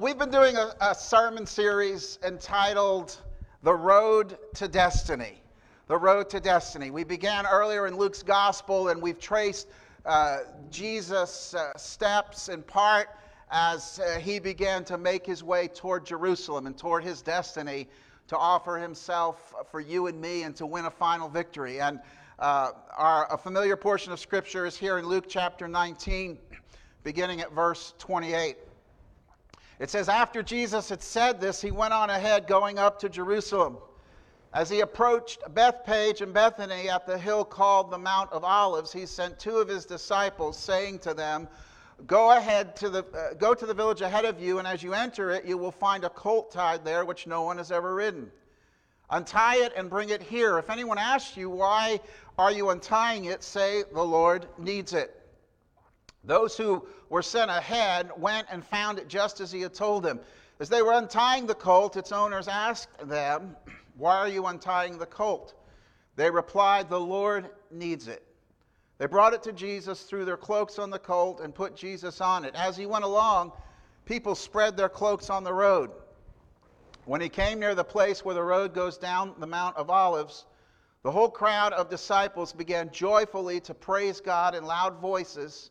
We've been doing a, a, sermon series entitled The Road to Destiny. The Road to Destiny. We began earlier in Luke's Gospel and we've traced uh, Jesus' uh, steps in part as uh, he began to make his way toward Jerusalem and toward his destiny to offer himself for you and me and to win a final victory. And uh, our, a familiar portion of Scripture is here in Luke chapter 19, beginning at verse 28. It says, After Jesus had said this, he went on ahead, going up to Jerusalem. As he approached Bethphage and Bethany at the hill called the Mount of Olives, he sent two of his disciples, saying to them, Go ahead to the, uh, go to the village ahead of you, and as you enter it, you will find a colt tied there which no one has ever ridden. Untie it and bring it here. If anyone asks you, Why are you untying it? say, The Lord needs it. Those who were sent ahead went and found it just as he had told them. As they were untying the colt, its owners asked them, Why are you untying the colt? They replied, The Lord needs it. They brought it to Jesus, threw their cloaks on the colt, and put Jesus on it. As he went along, people spread their cloaks on the road. When he came near the place where the road goes down the Mount of Olives, the whole crowd of disciples began joyfully to praise God in loud voices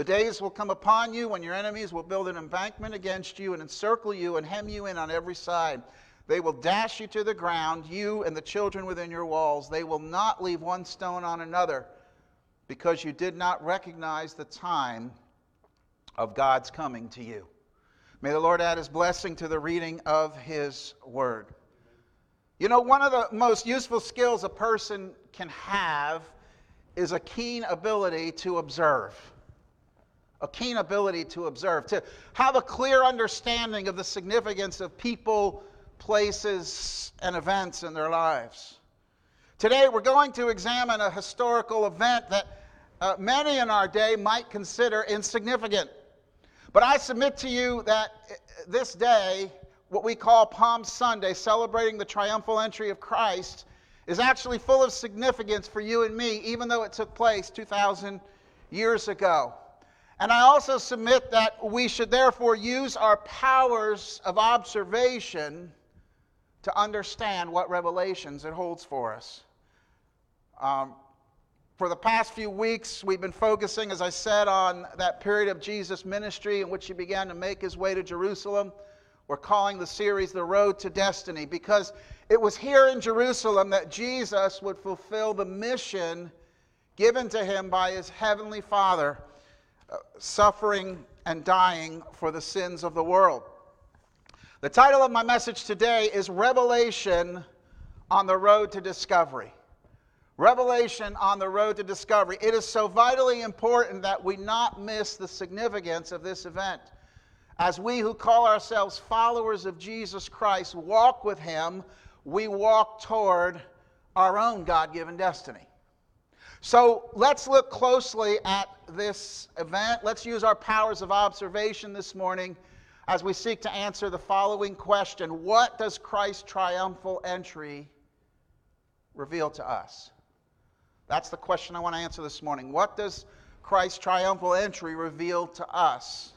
The days will come upon you when your enemies will build an embankment against you and encircle you and hem you in on every side. They will dash you to the ground, you and the children within your walls. They will not leave one stone on another because you did not recognize the time of God's coming to you. May the Lord add his blessing to the reading of his word. You know, one of the most useful skills a person can have is a keen ability to observe a keen ability to observe, to have a clear understanding of the significance of people, places, and events in their lives. Today, we're going to examine a historical event that uh, many in our day might consider insignificant. But I submit to you that uh, this day, what we call Palm Sunday, celebrating the triumphal entry of Christ, is actually full of significance for you and me, even though it took place 2,000 years ago. And I also submit that we should therefore use our powers of observation to understand what revelations it holds for us. Um, for the past few weeks, we've been focusing, as I said, on that period of Jesus' ministry in which he began to make his way to Jerusalem. We're calling the series The Road to Destiny because it was here in Jerusalem that Jesus would fulfill the mission given to him by his heavenly Father suffering and dying for the sins of the world. The title of my message today is Revelation on the Road to Discovery. Revelation on the Road to Discovery. It is so vitally important that we not miss the significance of this event. As we who call ourselves followers of Jesus Christ walk with Him, we walk toward our own God given destiny. So let's look closely at this event. Let's use our powers of observation this morning as we seek to answer the following question What does Christ's triumphal entry reveal to us? That's the question I want to answer this morning. What does Christ's triumphal entry reveal to us?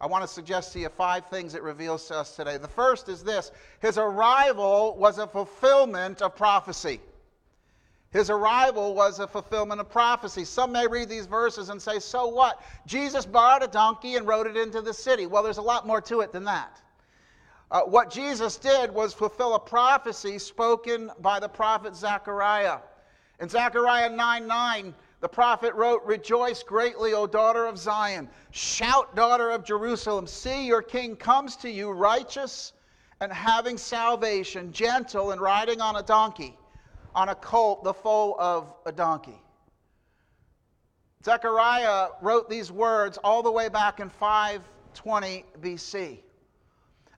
I want to suggest to you five things it reveals to us today. The first is this His arrival was a fulfillment of prophecy. His arrival was a fulfillment of prophecy. Some may read these verses and say, so what? Jesus borrowed a donkey and rode it into the city. Well, there's a lot more to it than that. Uh, what Jesus did was fulfill a prophecy spoken by the prophet Zechariah. In Zechariah 9 9, the prophet wrote, Rejoice greatly, O daughter of Zion. Shout, daughter of Jerusalem. See, your king comes to you, righteous and having salvation, gentle and riding on a donkey on a colt, the foal of a donkey. Zechariah wrote these words all the way back in 520 BC.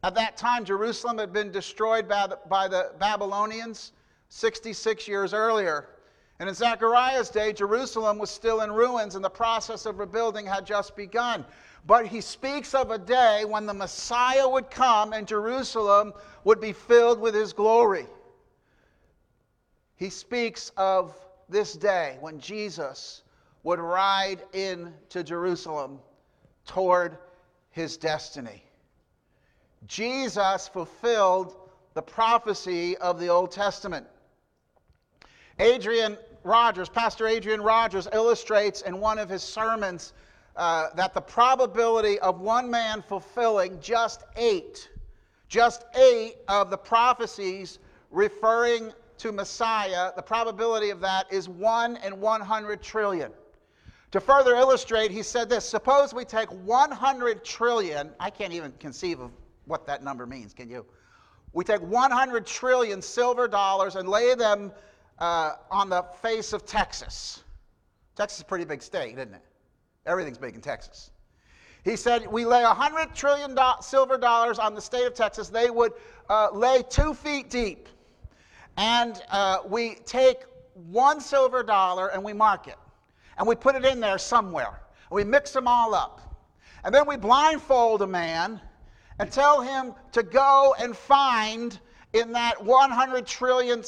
At that time, Jerusalem had been destroyed by the, by the Babylonians 66 years earlier. And in Zechariah's day, Jerusalem was still in ruins and the process of rebuilding had just begun. But he speaks of a day when the Messiah would come and Jerusalem would be filled with his glory he speaks of this day when Jesus would ride into Jerusalem toward his destiny. Jesus fulfilled the prophecy of the Old Testament. Adrian Rogers, Pastor Adrian Rogers, illustrates in one of his sermons uh, that the probability of one man fulfilling just eight, just eight of the prophecies referring to Messiah, the probability of that is 1 in 100 trillion. To further illustrate, he said this Suppose we take 100 trillion, I can't even conceive of what that number means, can you? We take 100 trillion silver dollars and lay them uh, on the face of Texas. Texas is a pretty big state, isn't it? Everything's big in Texas. He said, We lay 100 trillion do- silver dollars on the state of Texas, they would uh, lay two feet deep and uh, we take one silver dollar and we mark it. And we put it in there somewhere. We mix them all up. And then we blindfold a man and tell him to go and find in that 100 trillion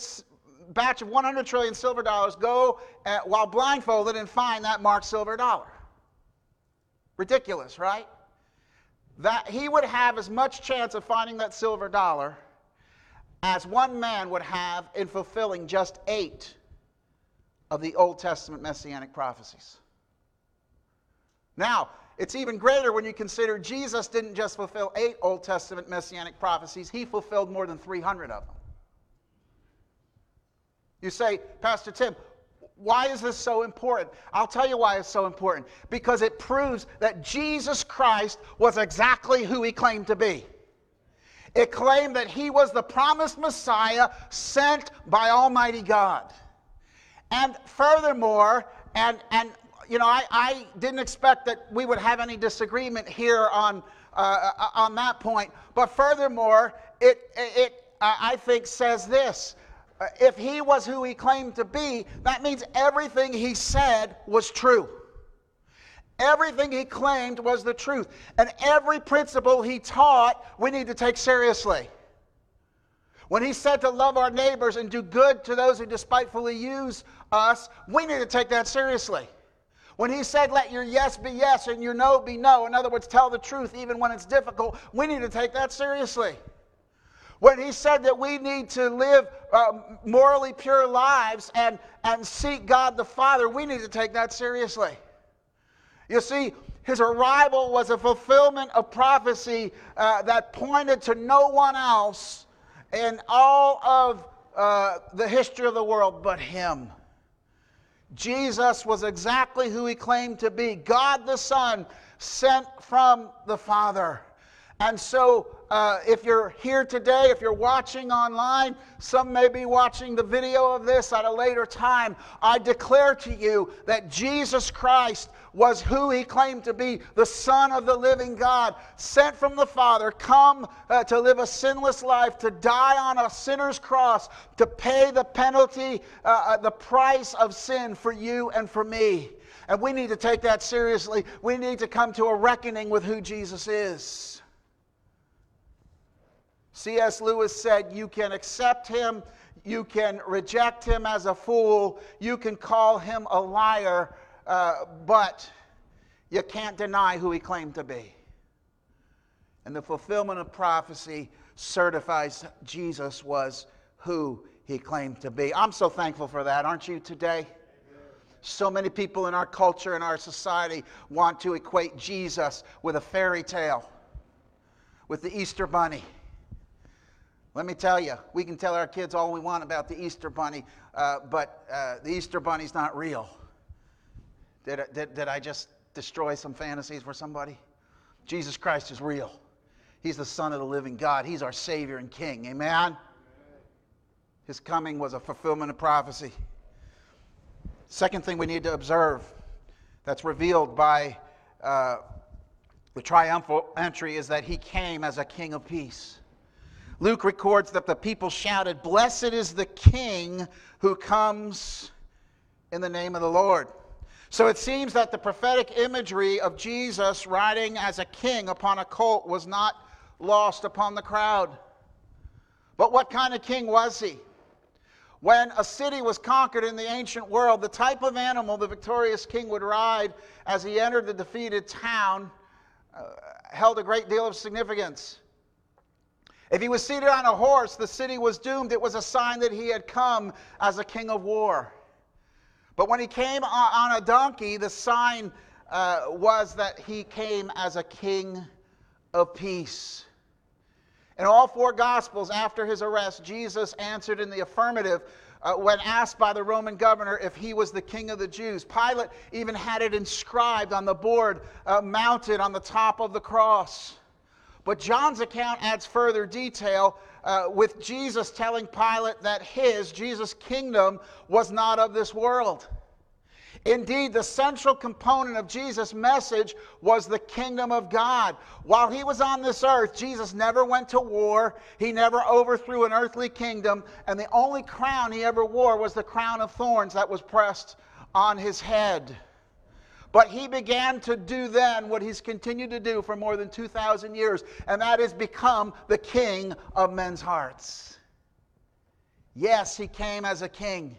batch of 100 trillion silver dollars, go at, uh, while blindfolded and find that marked silver dollar. Ridiculous, right? That he would have as much chance of finding that silver dollar as one man would have in fulfilling just eight of the Old Testament messianic prophecies. Now, it's even greater when you consider Jesus didn't just fulfill eight Old Testament messianic prophecies, he fulfilled more than 300 of them. You say, Pastor Tim, why is this so important? I'll tell you why it's so important. Because it proves that Jesus Christ was exactly who he claimed to be. It claimed that he was the promised Messiah sent by Almighty God. And furthermore, and, and you know, I, I didn't expect that we would have any disagreement here on, uh, uh on that point. But furthermore, it, it I think, says this. If he was who he claimed to be, that means everything he said was true. Everything he claimed was the truth. And every principle he taught, we need to take seriously. When he said to love our neighbors and do good to those who despitefully use us, we need to take that seriously. When he said, let your yes be yes and your no be no, in other words, tell the truth even when it's difficult, we need to take that seriously. When he said that we need to live uh, morally pure lives and, and seek God the Father, we need to take that seriously. You see, his arrival was a fulfillment of prophecy uh, that pointed to no one else in all of uh, the history of the world but him. Jesus was exactly who he claimed to be God the Son, sent from the Father. And so, uh, if you're here today, if you're watching online, some may be watching the video of this at a later time. I declare to you that Jesus Christ was who he claimed to be the Son of the living God, sent from the Father, come uh, to live a sinless life, to die on a sinner's cross, to pay the penalty, uh, uh, the price of sin for you and for me. And we need to take that seriously. We need to come to a reckoning with who Jesus is. C.S. Lewis said, You can accept him, you can reject him as a fool, you can call him a liar, uh, but you can't deny who he claimed to be. And the fulfillment of prophecy certifies Jesus was who he claimed to be. I'm so thankful for that, aren't you today? So many people in our culture and our society want to equate Jesus with a fairy tale, with the Easter bunny. Let me tell you, we can tell our kids all we want about the Easter bunny, uh, but uh, the Easter bunny's not real. Did, did, did I just destroy some fantasies for somebody? Jesus Christ is real. He's the Son of the living God. He's our Savior and King. Amen? His coming was a fulfillment of prophecy. Second thing we need to observe that's revealed by uh, the triumphal entry is that he came as a king of peace. Luke records that the people shouted, Blessed is the king who comes in the name of the Lord. So it seems that the prophetic imagery of Jesus riding as a king upon a colt was not lost upon the crowd. But what kind of king was he? When a city was conquered in the ancient world, the type of animal the victorious king would ride as he entered the defeated town uh, held a great deal of significance. If he was seated on a horse, the city was doomed. It was a sign that he had come as a king of war. But when he came on a donkey, the sign uh, was that he came as a king of peace. In all four Gospels, after his arrest, Jesus answered in the affirmative uh, when asked by the Roman governor if he was the king of the Jews. Pilate even had it inscribed on the board uh, mounted on the top of the cross. But John's account adds further detail uh, with Jesus telling Pilate that his, Jesus' kingdom, was not of this world. Indeed, the central component of Jesus' message was the kingdom of God. While he was on this earth, Jesus never went to war, he never overthrew an earthly kingdom, and the only crown he ever wore was the crown of thorns that was pressed on his head. But he began to do then what he's continued to do for more than 2,000 years, and that is become the king of men's hearts. Yes, he came as a king,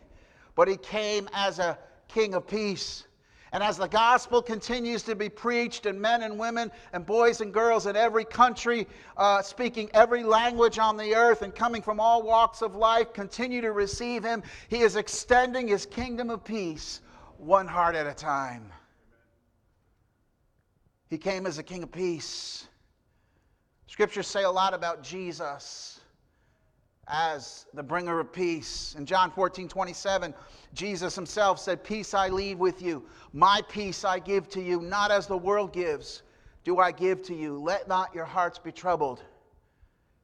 but he came as a king of peace. And as the gospel continues to be preached, and men and women and boys and girls in every country, uh, speaking every language on the earth and coming from all walks of life, continue to receive him, he is extending his kingdom of peace one heart at a time. He came as a king of peace. Scriptures say a lot about Jesus as the bringer of peace. In John 14, 27, Jesus himself said, Peace I leave with you, my peace I give to you, not as the world gives, do I give to you. Let not your hearts be troubled,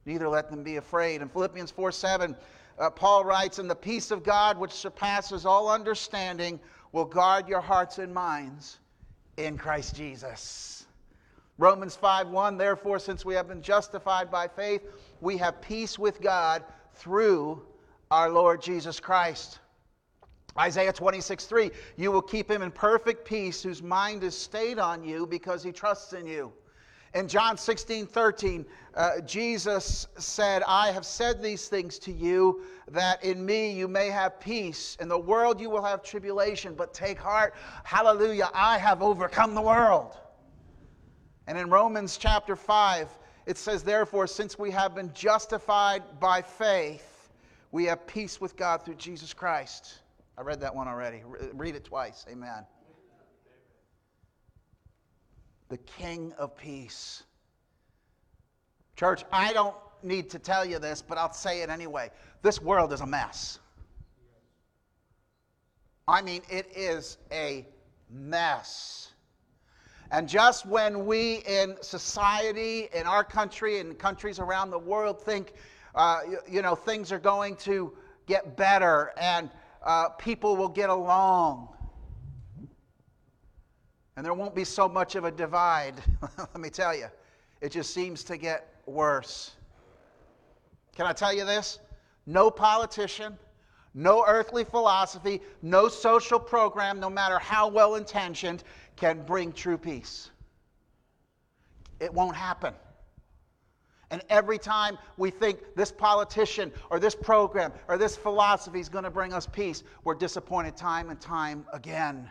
neither let them be afraid. In Philippians 4, 7, uh, Paul writes, And the peace of God, which surpasses all understanding, will guard your hearts and minds in Christ Jesus. Romans 5 1, therefore, since we have been justified by faith, we have peace with God through our Lord Jesus Christ. Isaiah 26 3, you will keep him in perfect peace whose mind is stayed on you because he trusts in you. In John 16 13, uh, Jesus said, I have said these things to you that in me you may have peace. In the world you will have tribulation, but take heart. Hallelujah, I have overcome the world. And in Romans chapter 5, it says, Therefore, since we have been justified by faith, we have peace with God through Jesus Christ. I read that one already. Read it twice. Amen. The King of Peace. Church, I don't need to tell you this, but I'll say it anyway. This world is a mess. I mean, it is a mess. And just when we in society, in our country, and countries around the world think, uh, you, you, know, things are going to get better and uh, people will get along, and there won't be so much of a divide, let me tell you, it just seems to get worse. Can I tell you this? No politician, no earthly philosophy, no social program, no matter how well intentioned, can bring true peace. It won't happen. And every time we think this politician or this program or this philosophy is going to bring us peace, we're disappointed time and time again.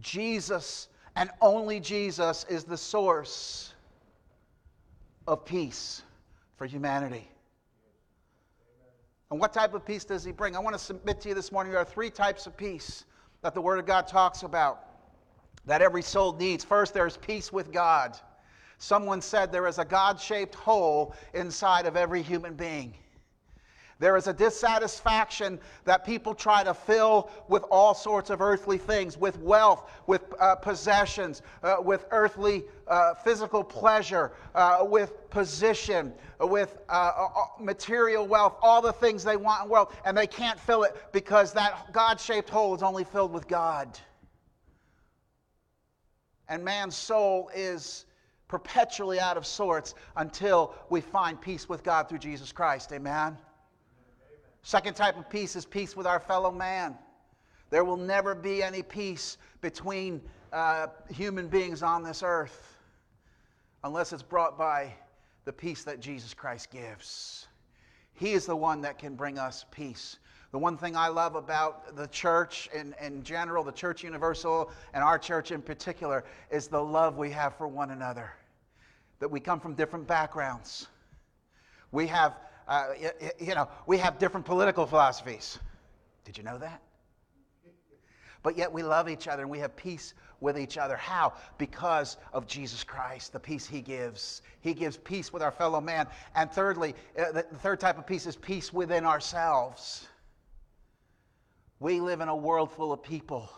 Jesus and only Jesus is the source of peace for humanity. And what type of peace does he bring? I want to submit to you this morning there are three types of peace that the Word of God talks about that every soul needs. First, there's peace with God. Someone said there is a God shaped hole inside of every human being. There is a dissatisfaction that people try to fill with all sorts of earthly things, with wealth, with uh, possessions, uh, with earthly uh, physical pleasure, uh, with position, with uh, material wealth, all the things they want in world, and they can't fill it because that God shaped hole is only filled with God. And man's soul is perpetually out of sorts until we find peace with God through Jesus Christ. Amen. Second type of peace is peace with our fellow man. There will never be any peace between uh, human beings on this earth unless it's brought by the peace that Jesus Christ gives. He is the one that can bring us peace. The one thing I love about the church in, in general, the church universal, and our church in particular, is the love we have for one another. That we come from different backgrounds. We have uh, you know, we have different political philosophies. Did you know that? But yet we love each other and we have peace with each other. How? Because of Jesus Christ, the peace He gives. He gives peace with our fellow man. And thirdly, uh, the third type of peace is peace within ourselves. We live in a world full of people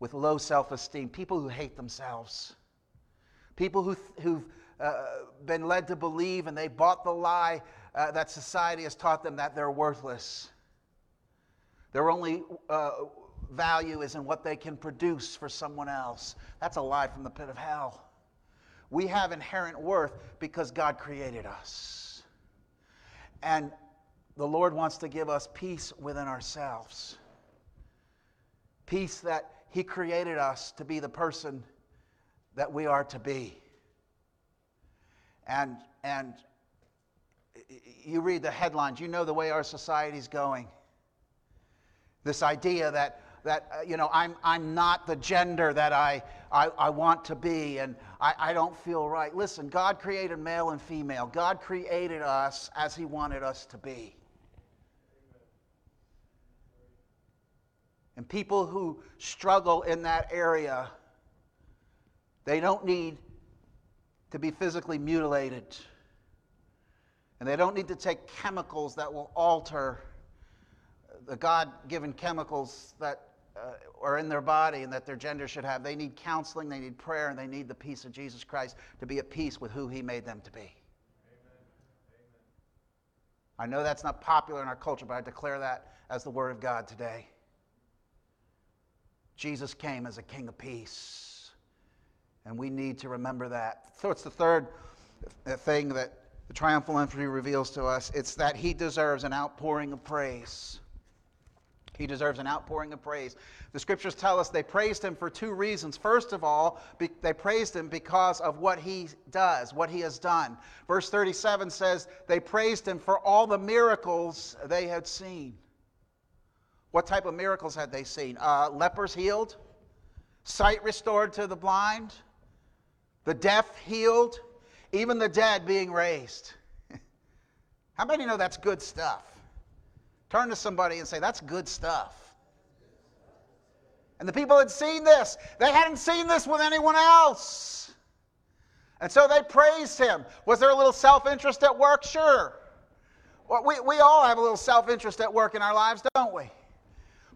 with low self esteem, people who hate themselves, people who, who've uh, been led to believe and they bought the lie uh, that society has taught them that they're worthless. Their only uh, value is in what they can produce for someone else. That's a lie from the pit of hell. We have inherent worth because God created us. And the Lord wants to give us peace within ourselves. Peace that He created us to be the person that we are to be. And, and you read the headlines, you know the way our society's going. This idea that, that uh, you know, I'm, I'm not the gender that I, I, I want to be and I, I don't feel right. Listen, God created male and female, God created us as He wanted us to be. And people who struggle in that area, they don't need to be physically mutilated. And they don't need to take chemicals that will alter the God given chemicals that uh, are in their body and that their gender should have. They need counseling, they need prayer, and they need the peace of Jesus Christ to be at peace with who He made them to be. I know that's not popular in our culture, but I declare that as the Word of God today. Jesus came as a King of peace, and we need to remember that. So it's the third thing that the triumphal entry reveals to us it's that he deserves an outpouring of praise. He deserves an outpouring of praise. The scriptures tell us they praised him for two reasons. First of all, they praised him because of what he does, what he has done. Verse 37 says they praised him for all the miracles they had seen. What type of miracles had they seen? Uh, lepers healed, sight restored to the blind, the deaf healed, even the dead being raised. How many know that's good stuff? Turn to somebody and say, That's good stuff. And the people had seen this. They hadn't seen this with anyone else. And so they praised him. Was there a little self interest at work? Sure. Well, we, we all have a little self interest at work in our lives, don't we?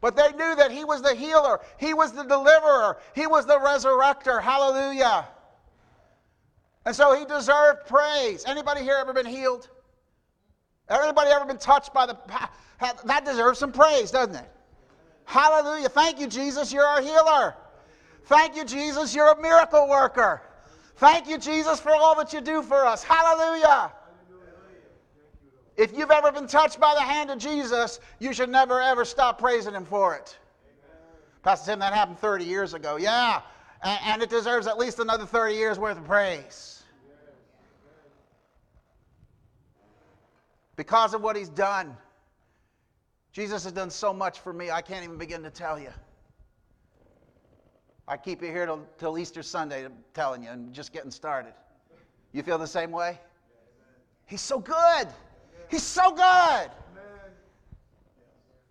But they knew that he was the healer, he was the deliverer, he was the resurrector. Hallelujah. And so he deserved praise. Anybody here ever been healed? Anybody ever been touched by the that deserves some praise, doesn't it? Hallelujah. Thank you, Jesus, you're our healer. Thank you, Jesus, you're a miracle worker. Thank you, Jesus, for all that you do for us. Hallelujah. If you've ever been touched by the hand of Jesus, you should never ever stop praising him for it. Pastor Tim, that happened 30 years ago. Yeah, and, it deserves at least another 30 years worth of praise. Because of what he's done. Jesus has done so much for me, I can't even begin to tell you. I keep you here till, till Easter Sunday I'm telling you and just getting started. You feel the same way? He's so good. He's so good.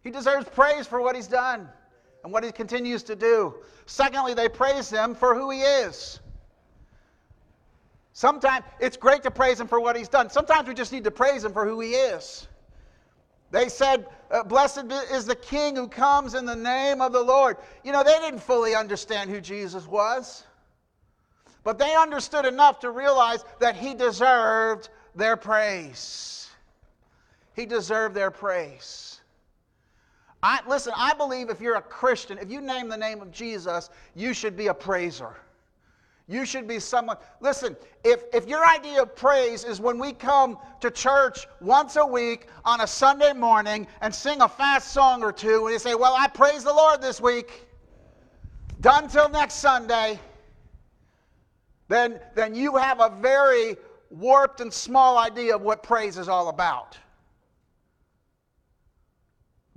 He deserves praise for what he's done and what he continues to do. Secondly, they praise him for who he is. Sometimes it's great to praise him for what he's done. Sometimes we just need to praise him for who he is. They said, uh, Blessed is the King who comes in the name of the Lord. You know, they didn't fully understand who Jesus was, but they understood enough to realize that he deserved their praise. He deserved their praise. I, listen, I believe if you're a Christian, if you name the name of Jesus, you should be a praiser. You should be someone. Listen, if, if your idea of praise is when we come to church once a week on a Sunday morning and sing a fast song or two, and you say, Well, I praise the Lord this week, done till next Sunday, then, then you have a very warped and small idea of what praise is all about.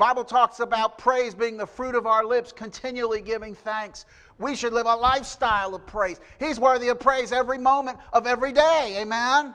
Bible talks about praise being the fruit of our lips, continually giving thanks. We should live a lifestyle of praise. He's worthy of praise every moment of every day. Amen. Amen.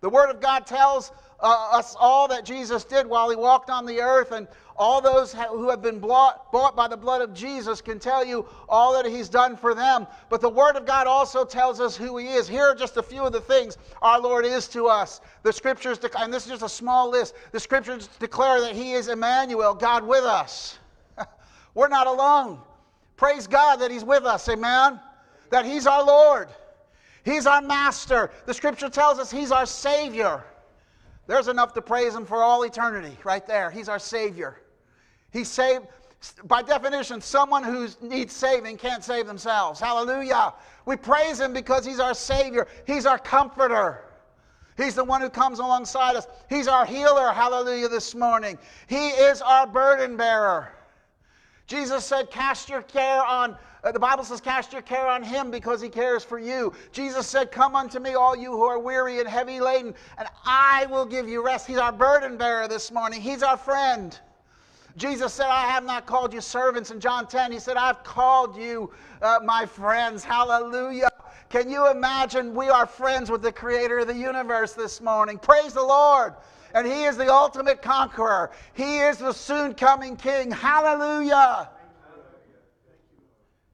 The Word of God tells uh, us all that Jesus did while he walked on the earth, and all those who have been bought, bought by the blood of Jesus can tell you all that he's done for them. But the Word of God also tells us who he is. Here are just a few of the things our Lord is to us. The Scriptures, and this is just a small list, the Scriptures declare that he is Emmanuel, God with us. We're not alone. Praise God that he's with us, amen? That he's our Lord. He's our master. The scripture tells us he's our Savior. There's enough to praise him for all eternity right there. He's our Savior. He saved, by definition, someone who needs saving can't save themselves. Hallelujah. We praise him because he's our Savior, he's our comforter. He's the one who comes alongside us. He's our healer, hallelujah, this morning. He is our burden bearer. Jesus said, Cast your care on, uh, the Bible says, Cast your care on him because he cares for you. Jesus said, Come unto me, all you who are weary and heavy laden, and I will give you rest. He's our burden bearer this morning, he's our friend. Jesus said, I have not called you servants. In John 10, he said, I've called you uh, my friends. Hallelujah. Can you imagine we are friends with the creator of the universe this morning? Praise the Lord and He is the ultimate conqueror. He is the soon coming King. Hallelujah.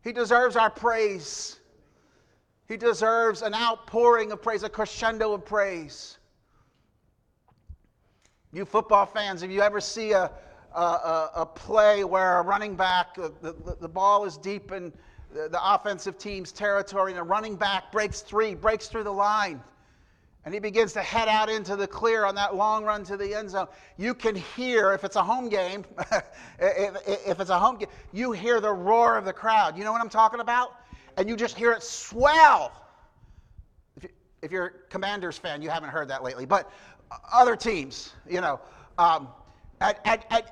He deserves our praise. He deserves an outpouring of praise, a crescendo of praise. You football fans, if you ever see a, a, a play where a running back, the, the, the ball is deep in the, the offensive team's territory, and a running back breaks three, breaks through the line and he begins to head out into the clear on that long run to the end zone. You can hear, if it's a home game, if, if, it's a home game, you hear the roar of the crowd. You know what I'm talking about? And you just hear it swell. If, you, are a Commanders fan, you haven't heard that lately, but other teams, you know. Um, and, and, and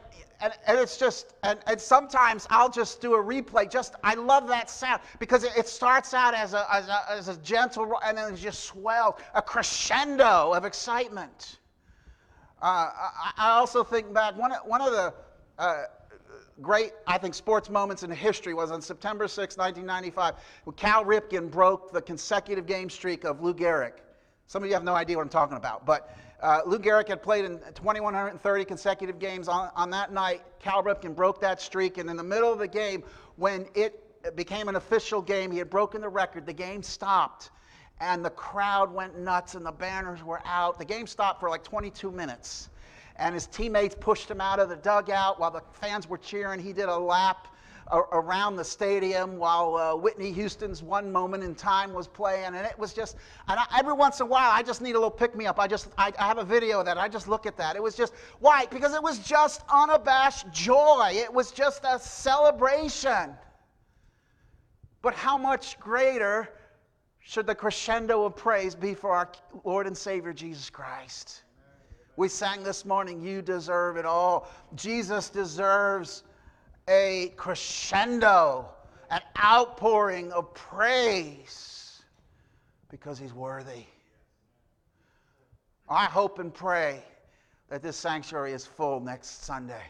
and, it's just, and, and sometimes I'll just do a replay. Just, I love that sound because it, it starts out as a, as, a, as a gentle, and then it just swells, a crescendo of excitement. Uh, I, I, also think back, one, one of the uh, great, I think, sports moments in history was on September 6, 1995, when Cal Ripken broke the consecutive game streak of Lou Gehrig. Some of you have no idea what I'm talking about, but uh, Lou Gehrig had played in 2,130 consecutive games. On, on that night, Cal Ripken broke that streak, and in the middle of the game, when it became an official game, he had broken the record. The game stopped, and the crowd went nuts, and the banners were out. The game stopped for like 22 minutes, and his teammates pushed him out of the dugout while the fans were cheering. He did a lap around the stadium while uh, Whitney Houston's One Moment in Time was playing, and it was just, and I, every once in a while, I just need a little pick me up. I just, I, I have a video of that. I just look at that. It was just, why? Because it was just unabashed joy. It was just a celebration. But how much greater should the crescendo of praise be for our Lord and Savior Jesus Christ? We sang this morning, You deserve it all. Jesus deserves a crescendo, an outpouring of praise because he's worthy. I hope and pray that this sanctuary is full next Sunday,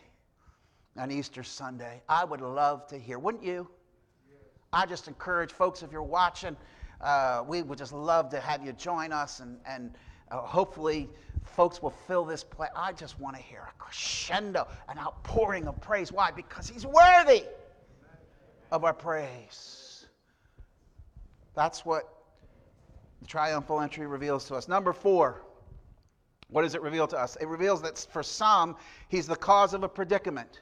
on Easter Sunday. I would love to hear, wouldn't you? I just encourage folks, if you're watching, uh, we would just love to have you join us and, and uh, hopefully, folks will fill this place. I just want to hear a crescendo, an outpouring of praise. Why? Because He's worthy of our praise. That's what the triumphal entry reveals to us. Number four, what does it reveal to us? It reveals that for some, He's the cause of a predicament.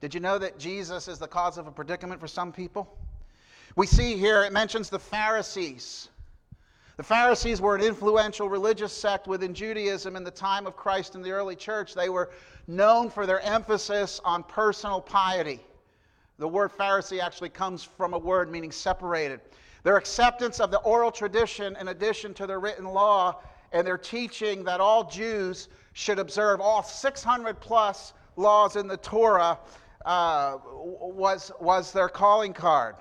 Did you know that Jesus is the cause of a predicament for some people? We see here it mentions the Pharisees. The Pharisees were an influential religious sect within Judaism in the time of Christ in the early church. They were known for their emphasis on personal piety. The word Pharisee actually comes from a word meaning separated. Their acceptance of the oral tradition in addition to the written law and their teaching that all Jews should observe all 600 plus laws in the Torah uh, was, was their calling card.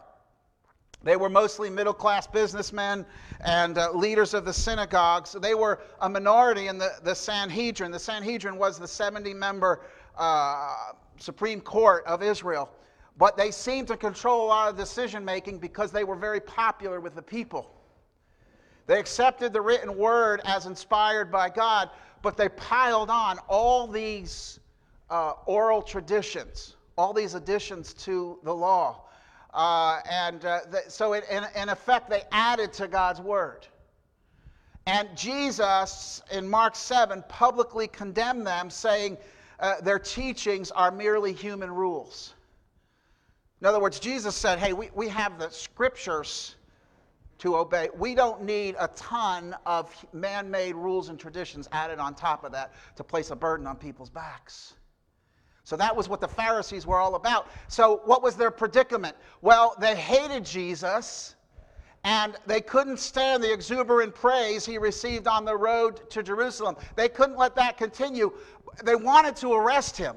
They were mostly middle class businessmen and uh, leaders of the synagogues. They were a minority in the, the Sanhedrin. The Sanhedrin was the 70 member uh, Supreme Court of Israel. But they seemed to control a lot of decision making because they were very popular with the people. They accepted the written word as inspired by God, but they piled on all these uh, oral traditions all these additions to the law. Uh, and uh, so, it, in, in effect, they added to God's word. And Jesus, in Mark 7, publicly condemned them, saying uh, their teachings are merely human rules. In other words, Jesus said, Hey, we, we have the scriptures to obey. We don't need a ton of man made rules and traditions added on top of that to place a burden on people's backs. So that was what the Pharisees were all about. So, what was their predicament? Well, they hated Jesus and they couldn't stand the exuberant praise he received on the road to Jerusalem. They couldn't let that continue. They wanted to arrest him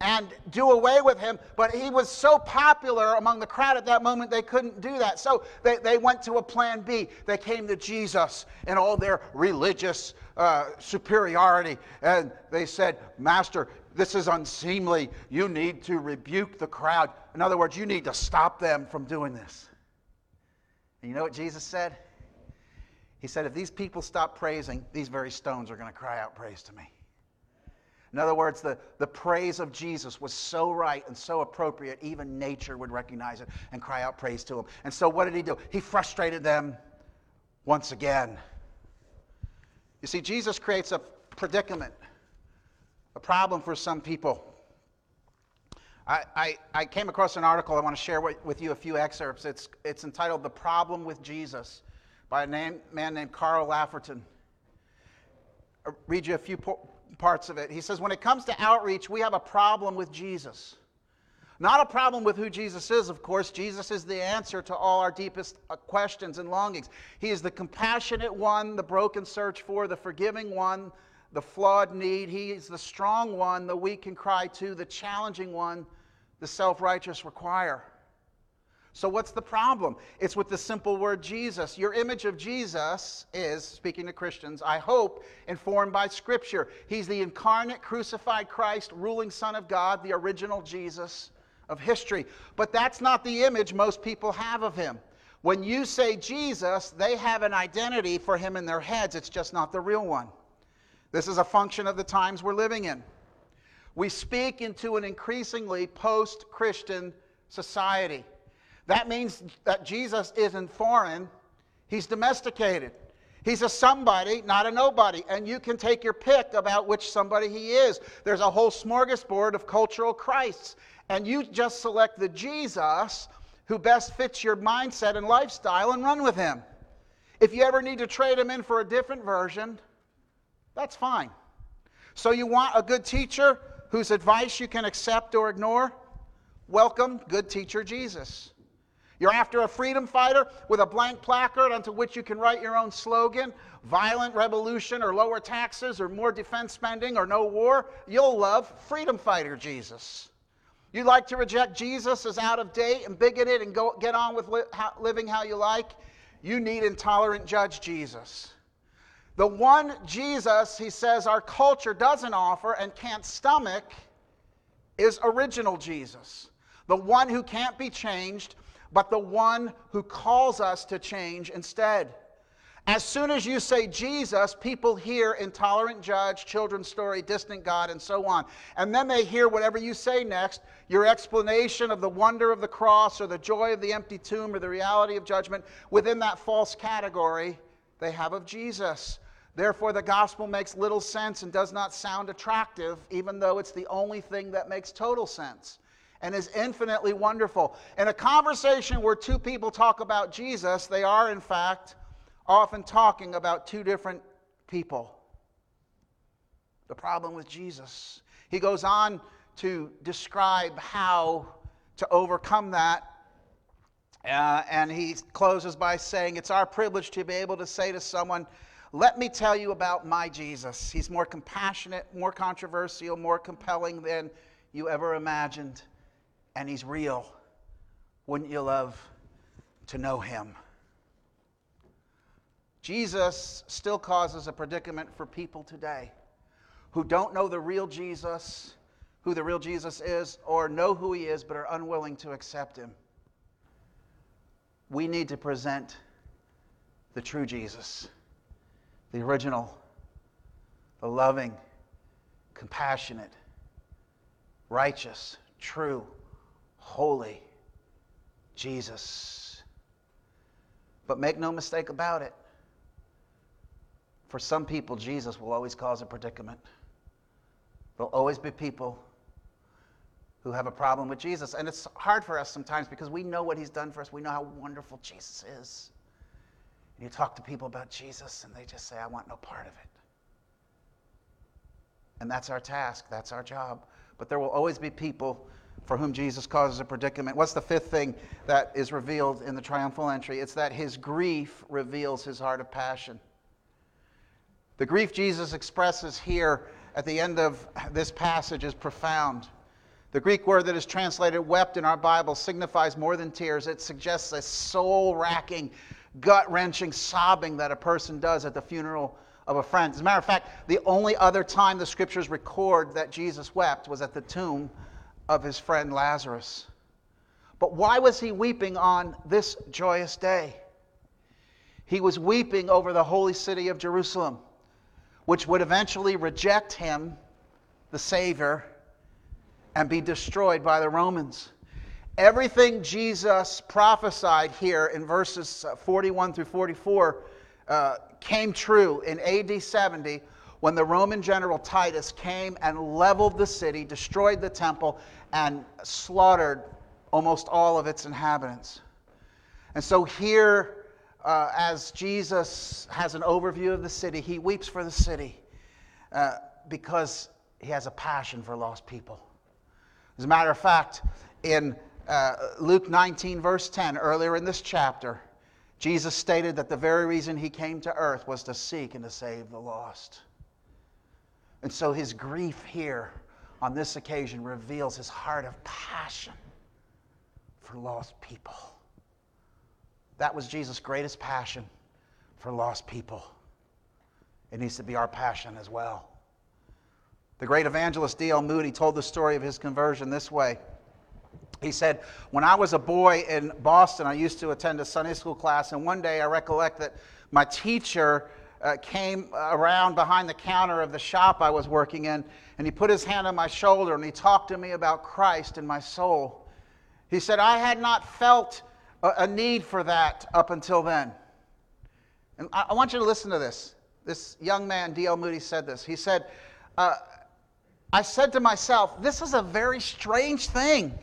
and do away with him, but he was so popular among the crowd at that moment they couldn't do that. So they, they went to a plan B. They came to Jesus in all their religious uh, superiority and they said, Master, this is unseemly. You need to rebuke the crowd. In other words, you need to stop them from doing this. And you know what Jesus said? He said, If these people stop praising, these very stones are going to cry out praise to me. In other words, the, the praise of Jesus was so right and so appropriate, even nature would recognize it and cry out praise to him. And so, what did he do? He frustrated them once again. You see, Jesus creates a predicament a problem for some people. I, I, I, came across an article. I want to share with you a few excerpts. It's, it's entitled The Problem with Jesus by a name, man named Carl Laferton. I'll read you a few po- parts of it. He says, When it comes to outreach, we have a problem with Jesus. Not a problem with who Jesus is, of course. Jesus is the answer to all our deepest uh, questions and longings. He is the compassionate one, the broken search for, the forgiving one, the flawed need. He is the strong one, the weak can cry to, the challenging one, the self righteous require. So, what's the problem? It's with the simple word Jesus. Your image of Jesus is, speaking to Christians, I hope, informed by Scripture. He's the incarnate, crucified Christ, ruling Son of God, the original Jesus of history. But that's not the image most people have of him. When you say Jesus, they have an identity for him in their heads, it's just not the real one. This is a function of the times we're living in. We speak into an increasingly post Christian society. That means that Jesus isn't foreign, he's domesticated. He's a somebody, not a nobody. And you can take your pick about which somebody he is. There's a whole smorgasbord of cultural Christs. And you just select the Jesus who best fits your mindset and lifestyle and run with him. If you ever need to trade him in for a different version, that's fine. So, you want a good teacher whose advice you can accept or ignore? Welcome, good teacher Jesus. You're after a freedom fighter with a blank placard onto which you can write your own slogan violent revolution or lower taxes or more defense spending or no war. You'll love freedom fighter Jesus. You'd like to reject Jesus as out of date and bigoted and go, get on with li- how, living how you like? You need intolerant judge Jesus. The one Jesus, he says, our culture doesn't offer and can't stomach is original Jesus. The one who can't be changed, but the one who calls us to change instead. As soon as you say Jesus, people hear intolerant judge, children's story, distant God, and so on. And then they hear whatever you say next your explanation of the wonder of the cross or the joy of the empty tomb or the reality of judgment within that false category they have of Jesus. Therefore, the gospel makes little sense and does not sound attractive, even though it's the only thing that makes total sense and is infinitely wonderful. In a conversation where two people talk about Jesus, they are, in fact, often talking about two different people. The problem with Jesus. He goes on to describe how to overcome that. Uh, and he closes by saying, It's our privilege to be able to say to someone, Let me tell you about my Jesus. He's more compassionate, more controversial, more compelling than you ever imagined. And he's real. Wouldn't you love to know him? Jesus still causes a predicament for people today who don't know the real Jesus, who the real Jesus is, or know who he is but are unwilling to accept him. We need to present the true Jesus, the original, the loving, compassionate, righteous, true, holy Jesus. But make no mistake about it. For some people, Jesus will always cause a predicament. There'll always be people who have a problem with Jesus. And it's hard for us sometimes because we know what he's done for us. We know how wonderful Jesus is. And you talk to people about Jesus and they just say, I want no part of it. And that's our task, that's our job. But there will always be people for whom Jesus causes a predicament. What's the fifth thing that is revealed in the triumphal entry? It's that his grief reveals his heart of passion. The grief Jesus expresses here at the end of this passage is profound. The Greek word that is translated wept in our Bible signifies more than tears. It suggests a soul racking, gut wrenching sobbing that a person does at the funeral of a friend. As a matter of fact, the only other time the scriptures record that Jesus wept was at the tomb of his friend Lazarus. But why was he weeping on this joyous day? He was weeping over the holy city of Jerusalem which would eventually reject him, the Savior, and be destroyed by the Romans. Everything Jesus prophesied here in verses 41 through 44 uh, came true in AD 70 when the Roman general Titus came and leveled the city, destroyed the temple, and slaughtered almost all of its inhabitants. And so here uh, as Jesus has an overview of the city, he weeps for the city uh, because he has a passion for lost people. As a matter of fact, in uh, Luke 19, verse 10, earlier in this chapter, Jesus stated that the very reason he came to earth was to seek and to save the lost. And so his grief here on this occasion reveals his heart of passion for lost people. That was Jesus' greatest passion for lost people. It needs to be our passion as well. The great evangelist D.L. Moody told the story of his conversion this way. He said, When I was a boy in Boston, I used to attend a Sunday school class, and one day I recollect that my teacher uh, came around behind the counter of the shop I was working in, and he put his hand on my shoulder and he talked to me about Christ and my soul. He said, I had not felt a, need for that up until then. And I, I, want you to listen to this. This young man, D.L. Moody, said this. He said, uh, I said to myself, this is a very strange thing.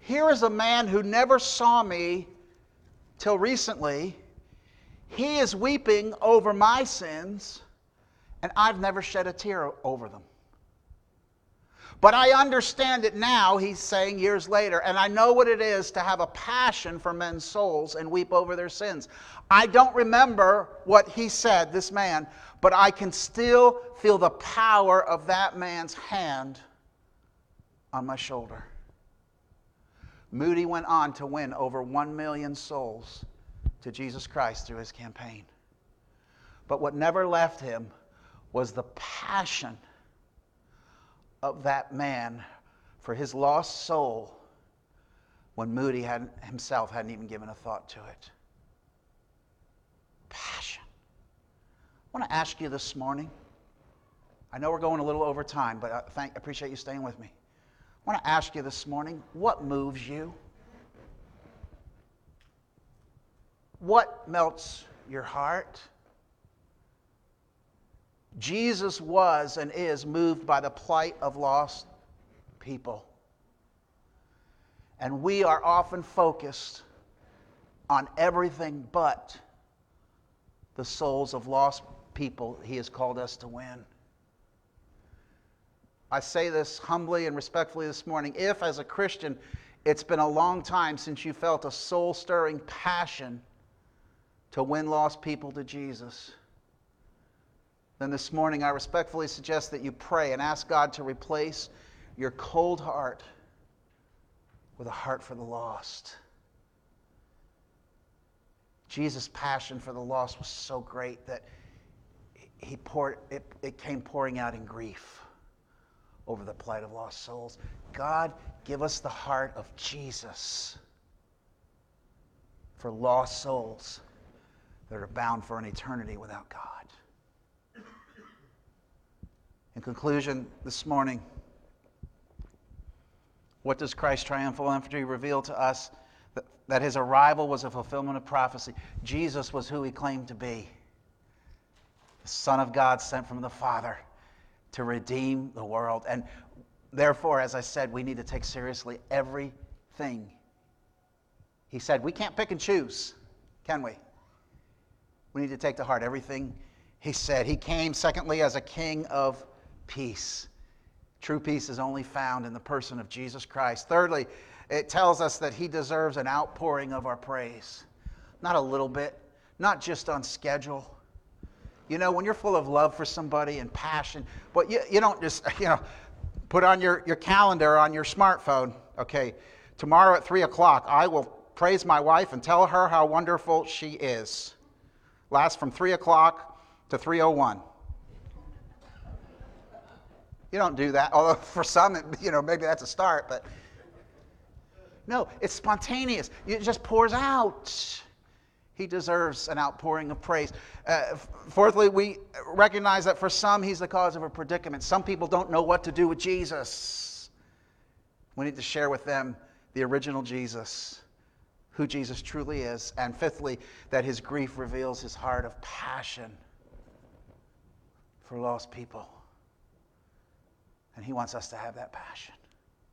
Here is a man who never saw me till recently. He is weeping over my sins, and I've never shed a tear over them. But I understand it now, he's saying years later, and I know what it is to have a passion for men's souls and weep over their sins. I don't remember what he said, this man, but I can still feel the power of that man's hand on my shoulder. Moody went on to win over one million souls to Jesus Christ through his campaign. But what never left him was the passion of that man for his lost soul when Moody had, himself hadn't even given a thought to it. Passion. I want to ask you this morning. I know we're going a little over time, but I thank, appreciate you staying with me. I want to ask you this morning what moves you? What melts your heart? Jesus was and is moved by the plight of lost people. And we are often focused on everything but the souls of lost people he has called us to win. I say this humbly and respectfully this morning. If, as a Christian, it's been a long time since you felt a soul stirring passion to win lost people to Jesus, then this morning I respectfully suggest that you pray and ask God to replace your cold heart with a heart for the lost. Jesus' passion for the lost was so great that he poured, it, it came pouring out in grief over the plight of lost souls. God, give us the heart of Jesus for lost souls that are bound for an eternity without God. In conclusion, this morning, what does Christ's triumphal entry reveal to us? That, that his arrival was a fulfillment of prophecy. Jesus was who he claimed to be the Son of God sent from the Father to redeem the world. And therefore, as I said, we need to take seriously everything. He said, we can't pick and choose, can we? We need to take to heart everything he said. He came, secondly, as a king of peace. True peace is only found in the person of Jesus Christ. Thirdly, it tells us that he deserves an outpouring of our praise. Not a little bit, not just on schedule. You know, when you're full of love for somebody and passion, but you, you don't just, you know, put on your, your calendar on your smartphone, okay, tomorrow at 3 o'clock, I will praise my wife and tell her how wonderful she is. Lasts from 3 o'clock to 3.01. You don't do that, although for some, you know, maybe that's a start, but no, it's spontaneous. It just pours out. He deserves an outpouring of praise. Uh, fourthly, we recognize that for some, he's the cause of a predicament. Some people don't know what to do with Jesus. We need to share with them the original Jesus, who Jesus truly is. And fifthly, that his grief reveals his heart of passion for lost people. And he wants us to have that passion.